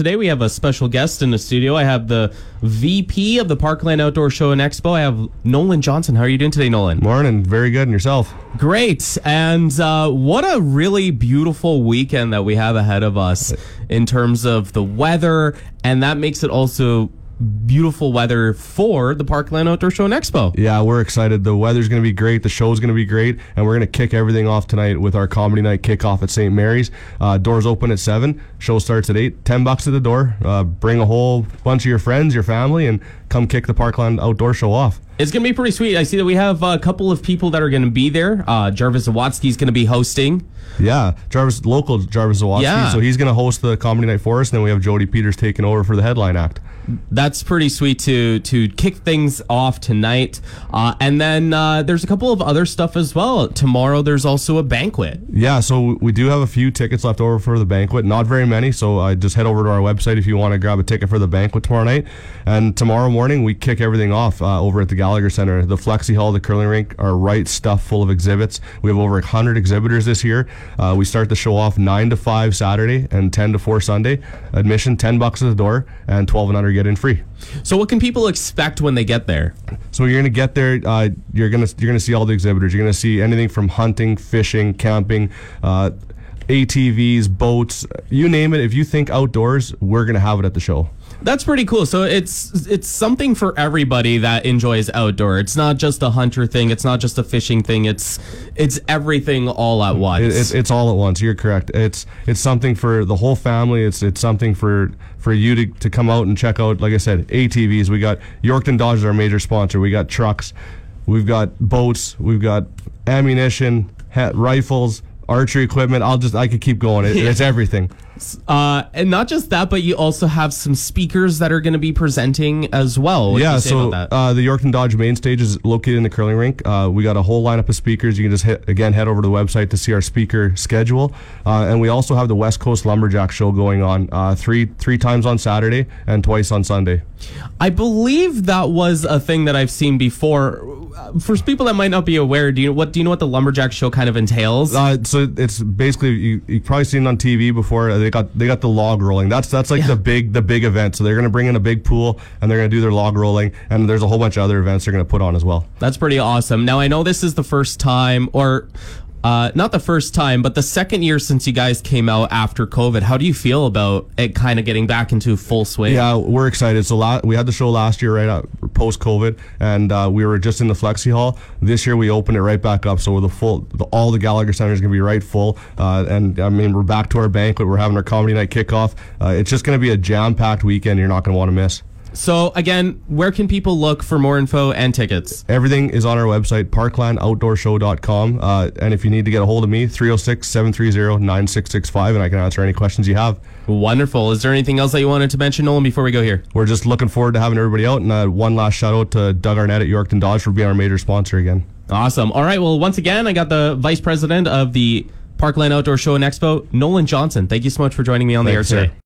Today we have a special guest in the studio. I have the VP of the Parkland Outdoor Show and Expo. I have Nolan Johnson. How are you doing today, Nolan? Morning. Very good. And yourself? Great. And uh, what a really beautiful weekend that we have ahead of us in terms of the weather. And that makes it also beautiful weather for the Parkland Outdoor Show and Expo. Yeah, we're excited. The weather's going to be great. The show's going to be great. And we're going to kick everything off tonight with our comedy night kickoff at St. Mary's. Uh, doors open at 7. Show starts at 8. 10 bucks at the door. Uh, bring a whole bunch of your friends, your family, and come kick the Parkland Outdoor Show off. It's going to be pretty sweet. I see that we have a couple of people that are going to be there. Uh, Jarvis Zawatsky is going to be hosting. Yeah, Jarvis, local Jarvis Zawatsky. Yeah. So he's going to host the comedy night for us. And then we have Jody Peters taking over for the headline act. That's pretty sweet to to kick things off tonight, uh, and then uh, there's a couple of other stuff as well. Tomorrow there's also a banquet. Yeah, so we do have a few tickets left over for the banquet. Not very many, so uh, just head over to our website if you want to grab a ticket for the banquet tomorrow night. And tomorrow morning we kick everything off uh, over at the Gallagher Center. The Flexi Hall, the curling rink are right stuffed full of exhibits. We have over 100 exhibitors this year. Uh, we start the show off 9 to 5 Saturday and 10 to 4 Sunday. Admission 10 bucks at the door and 12 and under get in free. So what can people expect when they get there? So you're gonna get there. Uh, you're gonna you're gonna see all the exhibitors. You're gonna see anything from hunting, fishing, camping. Uh, ATVs, boats, you name it. If you think outdoors, we're gonna have it at the show. That's pretty cool. So it's it's something for everybody that enjoys outdoor. It's not just a hunter thing. It's not just a fishing thing. It's it's everything all at once. It, it's, it's all at once. You're correct. It's it's something for the whole family. It's it's something for for you to, to come out and check out. Like I said, ATVs. We got Yorkton Dodge is our major sponsor. We got trucks. We've got boats. We've got ammunition, ha- rifles, archery equipment. I'll just I could keep going. It, it's everything. Uh, and not just that, but you also have some speakers that are going to be presenting as well. What yeah, so uh, the Yorkton Dodge main stage is located in the curling rink. Uh, we got a whole lineup of speakers. You can just hit, again head over to the website to see our speaker schedule, uh, and we also have the West Coast Lumberjack show going on uh, three three times on Saturday and twice on Sunday. I believe that was a thing that I've seen before. For people that might not be aware, do you what do you know what the lumberjack show kind of entails? Uh, so it's basically you you probably seen it on TV before. They got they got the log rolling. That's that's like Yeah. the big the big event. So they're gonna bring in a big pool and they're gonna do their log rolling, and there's a whole bunch of other events they're gonna put on as well. That's pretty awesome. Now I know this is the first time, or uh, not the first time, but the second year since you guys came out after COVID. How do you feel about it kind of getting back into full swing? Yeah, we're excited. So lot. we had the show last year, right post COVID, and uh, we were just in the Flexi Hall. This year we opened it right back up, so the full, the, all the Gallagher Center is going to be right full. Uh, and I mean, we're back to our banquet. We're having our comedy night kickoff. Uh, it's just going to be a jam packed weekend. You're not going to want to miss. So again, where can people look for more info and tickets? Everything is on our website, parklandoutdoorshow.com. Uh, and if you need to get a hold of me, 306 730 9665, and I can answer any questions you have. Wonderful. Is there anything else that you wanted to mention, Nolan, before we go here? We're just looking forward to having everybody out. And uh, one last shout out to Doug Arnett at Yorkton Dodge for being our major sponsor again. Awesome. All right. Well, once again, I got the vice president of the Parkland Outdoor Show and Expo, Nolan Johnson. Thank you so much for joining me on the air Thanks, sir. today.